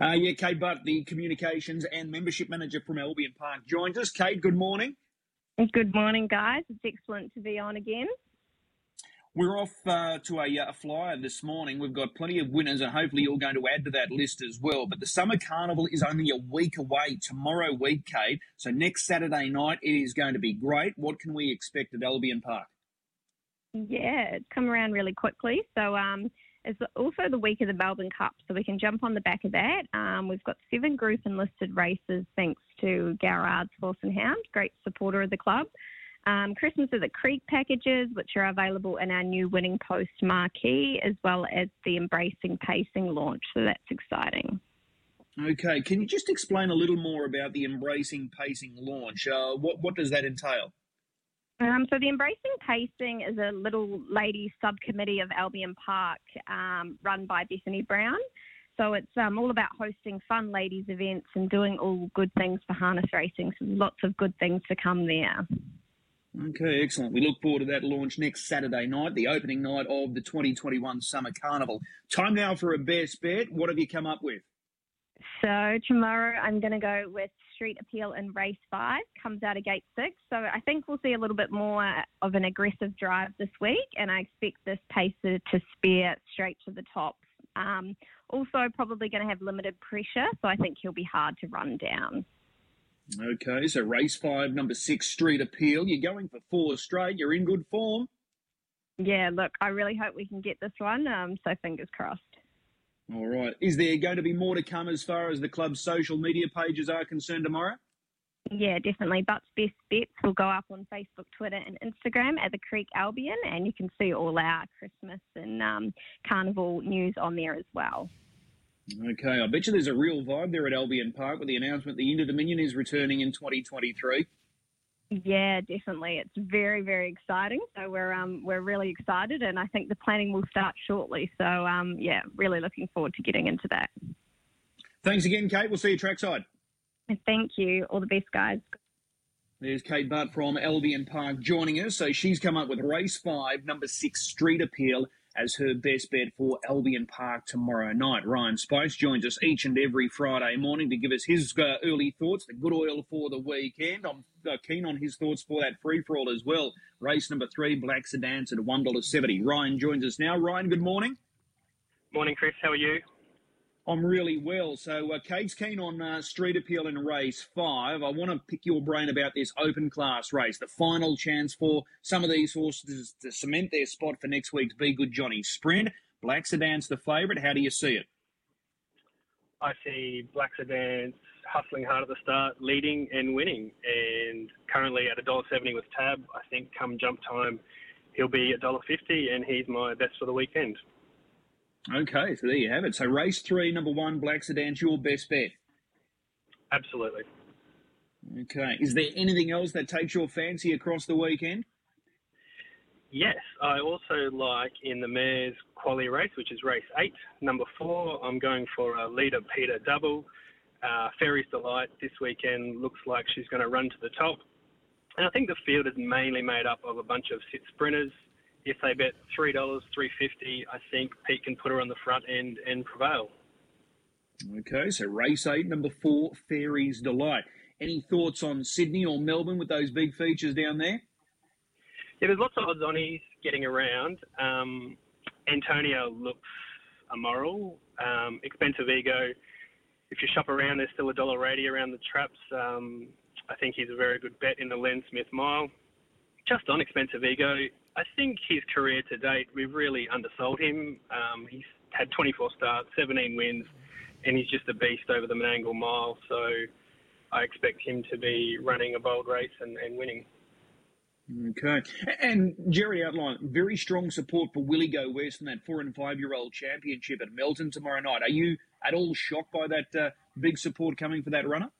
Uh, yeah, Kate Butt, the communications and membership manager from Albion Park, joins us. Kate, good morning. Good morning, guys. It's excellent to be on again. We're off uh, to a, a, flyer this morning. We've got plenty of winners, and hopefully you're going to add to that list as well. But the Summer Carnival is only a week away tomorrow week, Kate. So next Saturday night, it is going to be great. What can we expect at Albion Park? Yeah, it's come around really quickly. So um, it's also the week of the Melbourne Cup, so we can jump on the back of that. Um, we've got seven group enlisted races thanks to Garrard's Horse and Hound, great supporter of the club. Um, Christmas at the Creek packages, which are available in our new Winning Post marquee, as well as the Embracing Pacing launch. So that's exciting. Okay, can you just explain a little more about the Embracing Pacing launch? Uh, what what does that entail? Um, so the Embracing Pacing is a little ladies subcommittee of Albion Park um, run by Bethany Brown. So it's um, all about hosting fun ladies events and doing all good things for harness racing. So lots of good things to come there. Okay, excellent. We look forward to that launch next Saturday night, the opening night of the 2021 Summer Carnival. Time now for a best bet. What have you come up with? So tomorrow I'm going to go with Street Appeal in race five, comes out of gate six. So I think we'll see a little bit more of an aggressive drive this week, and I expect this pacer to spear straight to the top. Um, also, probably going to have limited pressure, so I think he'll be hard to run down. Okay, so race five, number six, Street Appeal. You're going for four straight. You're in good form. Yeah, look, I really hope we can get this one. Um, so fingers crossed. All right. Is there going to be more to come as far as the club's social media pages are concerned tomorrow? Yeah, definitely. Butt's Best Bets will go up on Facebook, Twitter, and Instagram at the Creek Albion, and you can see all our Christmas and um, Carnival news on there as well. Okay, I bet you there's a real vibe there at Albion Park with the announcement the End Inter Dominion is returning in 2023. Yeah, definitely. It's very, very exciting. So we're um, we're really excited, and I think the planning will start shortly. So um, yeah, really looking forward to getting into that. Thanks again, Kate. We'll see you trackside. Thank you. All the best, guys. There's Kate Butt from Albion Park joining us. So she's come up with race five, number six, Street Appeal as her best bet for Albion Park tomorrow night. Ryan Spice joins us each and every Friday morning to give us his uh, early thoughts, the good oil for the weekend. I'm uh, keen on his thoughts for that free for all as well. Race number three, Black Sedans at $1.70. Ryan joins us now. Ryan, good morning. Morning, Chris. How are you? I'm really well. So, uh, Kate's keen on uh, Street Appeal in race five. I want to pick your brain about this open class race, the final chance for some of these horses to cement their spot for next week's Be Good Johnny Sprint. Black Sedan's the favourite. How do you see it? I see Black Sedan's hustling hard at the start, leading and winning, and currently at $1.70 with Tab. I think come jump time, he'll be $1.50, and he's my best for the weekend. Okay, so there you have it. So race three, number one, Black Sedan's your best bet. Absolutely. Okay. Is there anything else that takes your fancy across the weekend? Yes, I also like in the mayor's quality race, which is race eight, number four. I'm going for a leader Peter double. Uh, Fairy's Delight this weekend looks like she's going to run to the top. And I think the field is mainly made up of a bunch of sit sprinters if they bet three dollars, three fifty, I think Pete can put her on the front end and prevail. Okay, so race eight, number four, Fairies Delight. Any thoughts on Sydney or Melbourne with those big features down there? Yeah, there's lots of odds onnies getting around. Um, Antonio looks immoral. Um, expensive ego. If you shop around, there's still a dollar eighty around the traps. Um, I think he's a very good bet in the Len Smith Mile. Just on expensive ego, I think his career to date, we've really undersold him. Um, he's had 24 starts, 17 wins, and he's just a beast over the Menangle Mile. So I expect him to be running a bold race and, and winning. Okay. And Jerry outlined very strong support for Willie Go West in that four and five year old championship at Melton tomorrow night. Are you at all shocked by that uh, big support coming for that runner?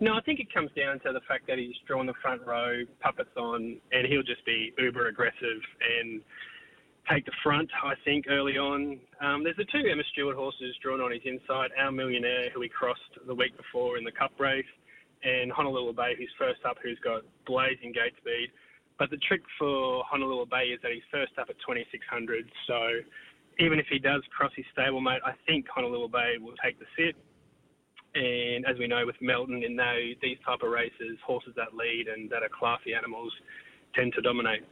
No, I think it comes down to the fact that he's drawn the front row, puppets on, and he'll just be uber aggressive and take the front, I think, early on. Um, there's the two Emma Stewart horses drawn on his inside, Our Millionaire, who he crossed the week before in the Cup race, and Honolulu Bay, who's first up, who's got blazing gate speed. But the trick for Honolulu Bay is that he's first up at 2600, so even if he does cross his stablemate, I think Honolulu Bay will take the sit. And as we know with Melton in these type of races, horses that lead and that are classy animals tend to dominate.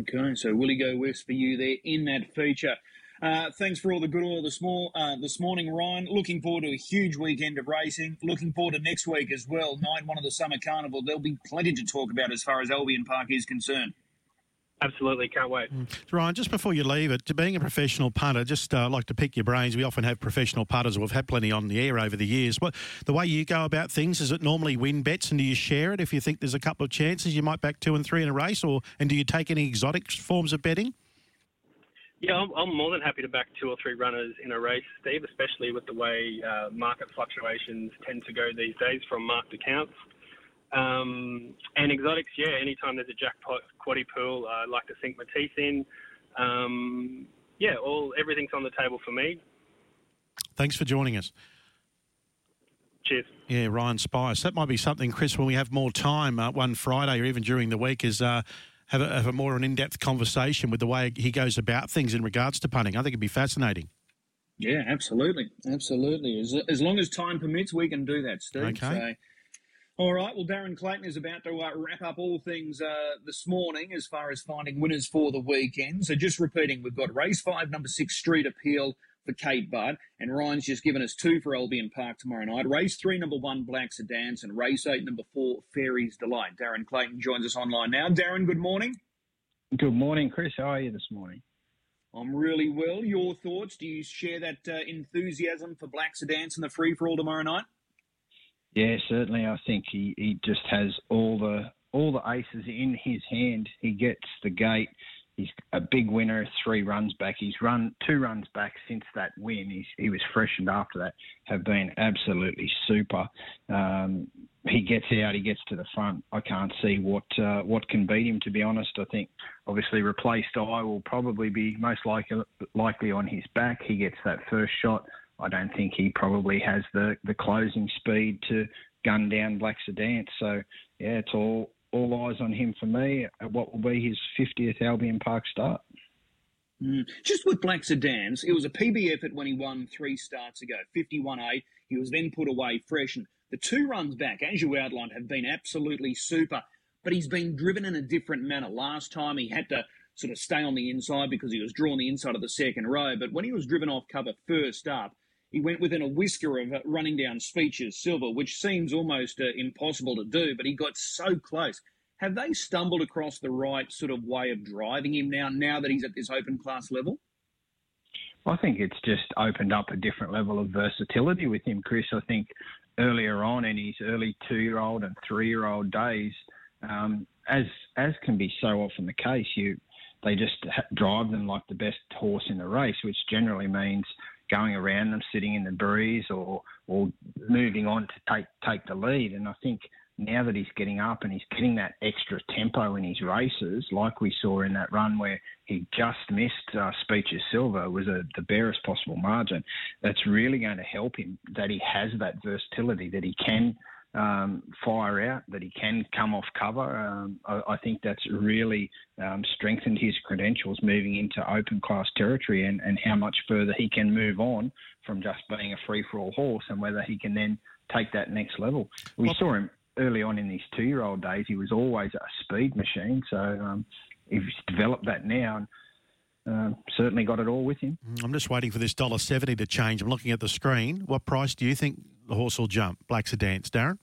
Okay, so will he go west for you there in that feature? Uh, thanks for all the good oil this, uh, this morning, Ryan. Looking forward to a huge weekend of racing. Looking forward to next week as well, night one of the Summer Carnival. There'll be plenty to talk about as far as Albion Park is concerned. Absolutely, can't wait. Mm. Ryan, just before you leave it, to being a professional punter, just uh, like to pick your brains. We often have professional punters. We've had plenty on the air over the years. But the way you go about things is it normally win bets, and do you share it if you think there's a couple of chances you might back two and three in a race, or and do you take any exotic forms of betting? Yeah, I'm, I'm more than happy to back two or three runners in a race, Steve, especially with the way uh, market fluctuations tend to go these days from marked accounts. Um, and exotics, yeah, anytime there's a jackpot quaddy pool, I like to sink my teeth in. Um, yeah, all everything's on the table for me. Thanks for joining us. Cheers. Yeah, Ryan Spice. That might be something, Chris, when we have more time, uh, one Friday or even during the week, is uh, have, a, have a more an in-depth conversation with the way he goes about things in regards to punting. I think it'd be fascinating. Yeah, absolutely, absolutely. As, as long as time permits, we can do that, Steve. Okay. So, all right. Well, Darren Clayton is about to uh, wrap up all things uh, this morning as far as finding winners for the weekend. So, just repeating, we've got race five, number six, Street Appeal for Kate Butt, and Ryan's just given us two for Albion Park tomorrow night. Race three, number one, Black Sedans, and race eight, number four, Fairy's Delight. Darren Clayton joins us online now. Darren, good morning. Good morning, Chris. How are you this morning? I'm really well. Your thoughts? Do you share that uh, enthusiasm for Black Sedans and the free for all tomorrow night? Yeah, certainly. I think he, he just has all the all the aces in his hand. He gets the gate. He's a big winner, three runs back. He's run two runs back since that win. He's, he was freshened after that. Have been absolutely super. Um, he gets out, he gets to the front. I can't see what uh, what can beat him. To be honest, I think obviously replaced eye will probably be most likely likely on his back. He gets that first shot. I don't think he probably has the, the closing speed to gun down Black Sedan. So, yeah, it's all, all eyes on him for me at what will be his 50th Albion Park start. Mm. Just with Black Sedans, it was a PB effort when he won three starts ago, 51A. He was then put away fresh. And the two runs back, as you outlined, have been absolutely super. But he's been driven in a different manner. Last time he had to sort of stay on the inside because he was drawn the inside of the second row. But when he was driven off cover first up, he went within a whisker of uh, running down Speeches Silver, which seems almost uh, impossible to do, but he got so close. Have they stumbled across the right sort of way of driving him now, now that he's at this open class level? I think it's just opened up a different level of versatility with him, Chris. I think earlier on in his early two-year-old and three-year-old days, um, as as can be so often the case, you they just drive them like the best horse in the race, which generally means going around them, sitting in the breeze, or or moving on to take take the lead. And I think now that he's getting up and he's getting that extra tempo in his races, like we saw in that run where he just missed uh, Speeches Silver, was a, the barest possible margin. That's really going to help him. That he has that versatility, that he can um, fire out, that he can come off cover. Um, I, I, think that's really um, strengthened his credentials moving into open class territory and, and how much further he can move on from just being a free for all horse and whether he can then take that next level. We well, saw him early on in his two year old days, he was always a speed machine. So um, he's developed that now. And, uh, certainly got it all with him. Mm, I'm just waiting for this dollar seventy to change. I'm looking at the screen. What price do you think the horse will jump? Black Sedans, Darren.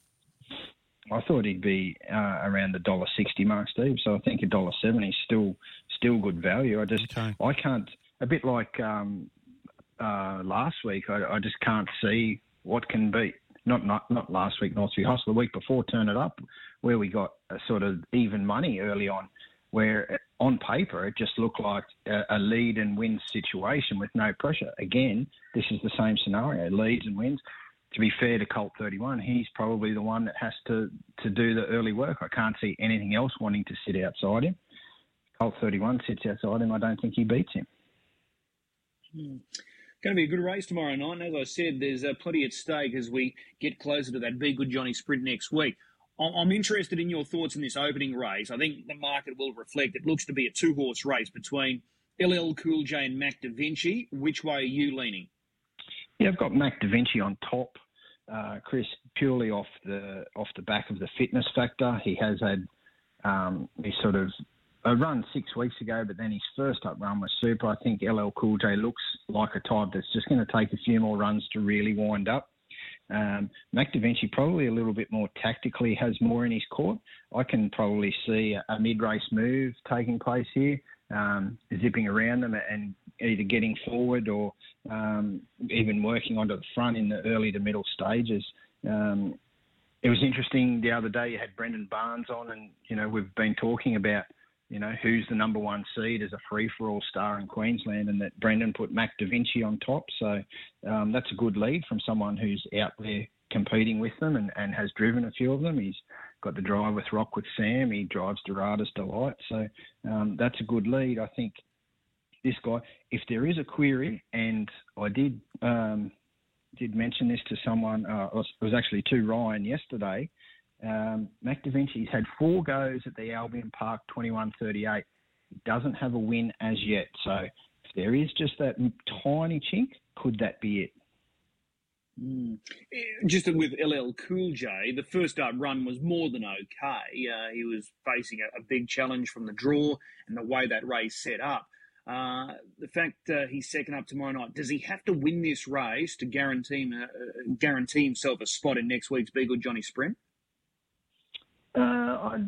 I thought he'd be uh, around the dollar sixty mark, Steve. So I think a dollar seventy is still still good value. I just okay. I can't a bit like um, uh, last week. I, I, just can't see what can beat. Not not not last week, Northview Hustle. The week before, turn it up, where we got a sort of even money early on, where on paper it just looked like a, a lead and win situation with no pressure. Again, this is the same scenario: leads and wins to be fair to Colt 31, he's probably the one that has to, to do the early work. I can't see anything else wanting to sit outside him. Colt 31 sits outside him. I don't think he beats him. Hmm. Going to be a good race tomorrow night. And as I said, there's uh, plenty at stake as we get closer to that Be Good Johnny sprint next week. I'm interested in your thoughts in this opening race. I think the market will reflect it looks to be a two horse race between LL Cool J and Mac Da Vinci. Which way are you leaning? Yeah, I've got Mac Da Vinci on top, uh, Chris, purely off the off the back of the fitness factor. He has had um, he sort of a run six weeks ago, but then his first up run was super. I think LL Cool J looks like a type that's just going to take a few more runs to really wind up. Um, Mac Da Vinci probably a little bit more tactically has more in his court. I can probably see a, a mid-race move taking place here, um, zipping around them and either getting forward or um, even working onto the front in the early to middle stages. Um, it was interesting the other day. You had Brendan Barnes on, and you know we've been talking about you know, who's the number one seed as a free for all star in Queensland, and that Brendan put Mac Da Vinci on top. So um, that's a good lead from someone who's out there competing with them and, and has driven a few of them. He's got the drive with Rock with Sam. He drives Dorada's Delight. So um, that's a good lead. I think this guy, if there is a query, and I did um, did mention this to someone, uh, it was actually to Ryan yesterday. Um, Mac Da Vinci's had four goes at the Albion Park 2138. He doesn't have a win as yet. So if there is just that tiny chink, could that be it? Mm. Just with LL Cool J, the first run was more than okay. Uh, he was facing a, a, big challenge from the draw and the way that race set up. Uh, the fact uh, he's second up tomorrow night, does he have to win this race to guarantee uh, guarantee himself a spot in next week's Be Good Johnny Sprint? Uh, I,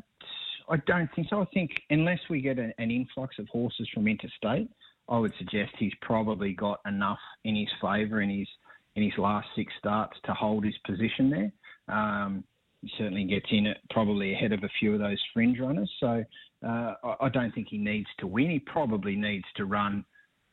I don't think so. I think unless we get an influx of horses from interstate, I would suggest he's probably got enough in his favour in his in his last six starts to hold his position there. Um, he certainly gets in it probably ahead of a few of those fringe runners. So uh, I, don't think he needs to win. He probably needs to run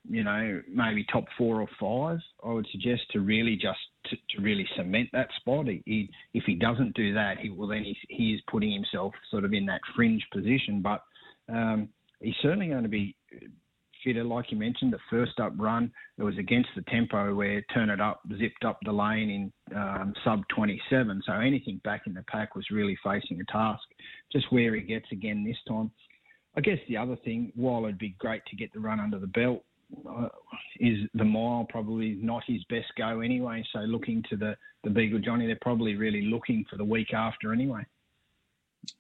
you know, maybe top four or five, I would suggest to really just to, to really cement that spot. He, he, if he doesn't do that, he will then he's, he is putting himself sort of in that fringe position. But um, he's certainly going to be fitter, like you mentioned. The first up run, it was against the tempo where Turn It Up zipped up the lane in um, sub 27. So anything back in the pack was really facing a task. Just where he gets again this time. I guess the other thing, while it'd be great to get the run under the belt, uh, is the mile probably not his best go anyway. So looking to the the Be Good Johnny, they're probably really looking for the week after anyway.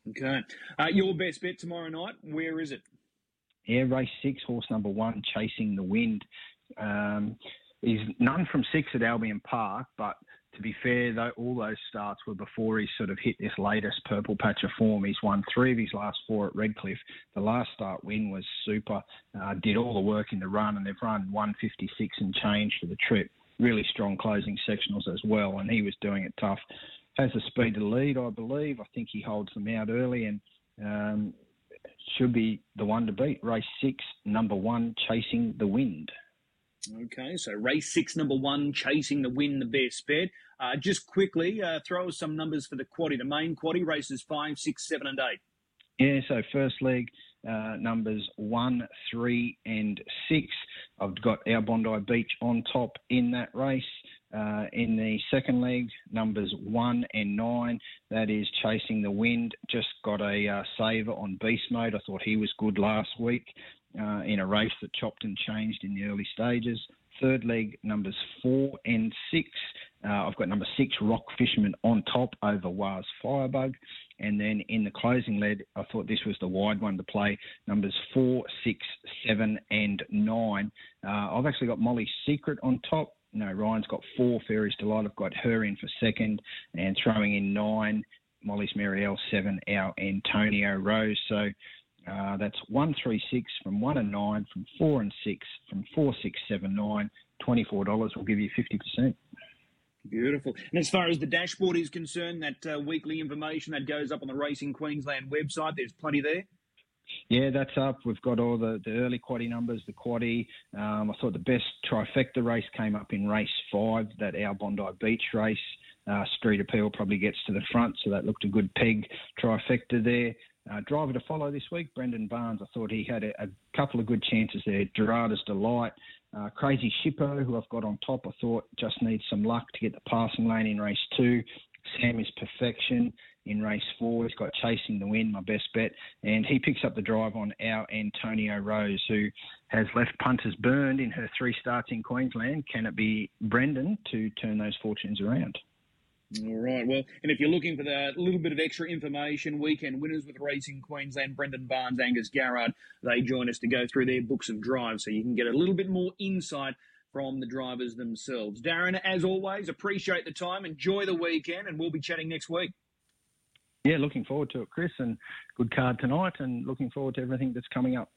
Okay, uh, your best bet tomorrow night. Where is it? Yeah, race six, horse number one, chasing the wind. Um, he's none from six at Albion Park, but to be fair, though, all those starts were before he sort of hit this latest purple patch of form. He's won three of his last four at Redcliffe. The last start win was super. Uh, did all the work in the run, and they've run 156 and change for the trip. Really strong closing sectionals as well, and he was doing it tough. Has the speed to lead, I believe. I think he holds them out early and um, should be the one to beat. Race six, number one, chasing the wind. Okay, so race six, number one, chasing the Wind, the best bet. Uh, just quickly, uh, throw us some numbers for the quaddy, the main quaddy, races five, six, seven, and eight. Yeah, so first leg, uh, numbers one, three, and six. I've got our Bondi Beach on top in that race. Uh, in the second leg, numbers one and nine, that is chasing the wind. Just got a uh, saver on beast mode. I thought he was good last week uh, in a race that chopped and changed in the early stages. Third leg, numbers four and six. Uh, I've got number six, Rock Fisherman, on top over Waz Firebug. And then in the closing leg, I thought this was the wide one to play. Numbers four, six, seven, and nine. Uh, I've actually got Molly's Secret on top. No, Ryan's got four. Fairy's Delight. I've got her in for second. And throwing in nine, Molly's Mary L, seven, our Antonio Rose. So uh, that's one three six from one and nine, from four and six, from four six seven nine. Twenty four dollars will give you fifty percent. Beautiful. And as far as the dashboard is concerned, that uh, weekly information that goes up on the Racing Queensland website, there's plenty there. Yeah, that's up. We've got all the, the early quaddy numbers, the quaddy. Um, I thought the best trifecta race came up in race five, that our Bondi Beach race. Uh, Street Appeal probably gets to the front, so that looked a good peg trifecta there. Uh, driver to follow this week, Brendan Barnes. I thought he had a, a couple of good chances there. Dorada's Delight, uh, Crazy Shippo, who I've got on top. I thought just needs some luck to get the passing lane in race two. Sam is perfection in race four. He's got chasing the wind, my best bet, and he picks up the drive on our Antonio Rose, who has left punters burned in her three starts in Queensland. Can it be Brendan to turn those fortunes around? All right. Well, and if you're looking for that little bit of extra information, weekend winners with Racing Queensland, Brendan Barnes, Angus Garrard, they join us to go through their books of drives so you can get a little bit more insight from the drivers themselves. Darren, as always, appreciate the time. Enjoy the weekend, and we'll be chatting next week. Yeah, looking forward to it, Chris, and good card tonight, and looking forward to everything that's coming up.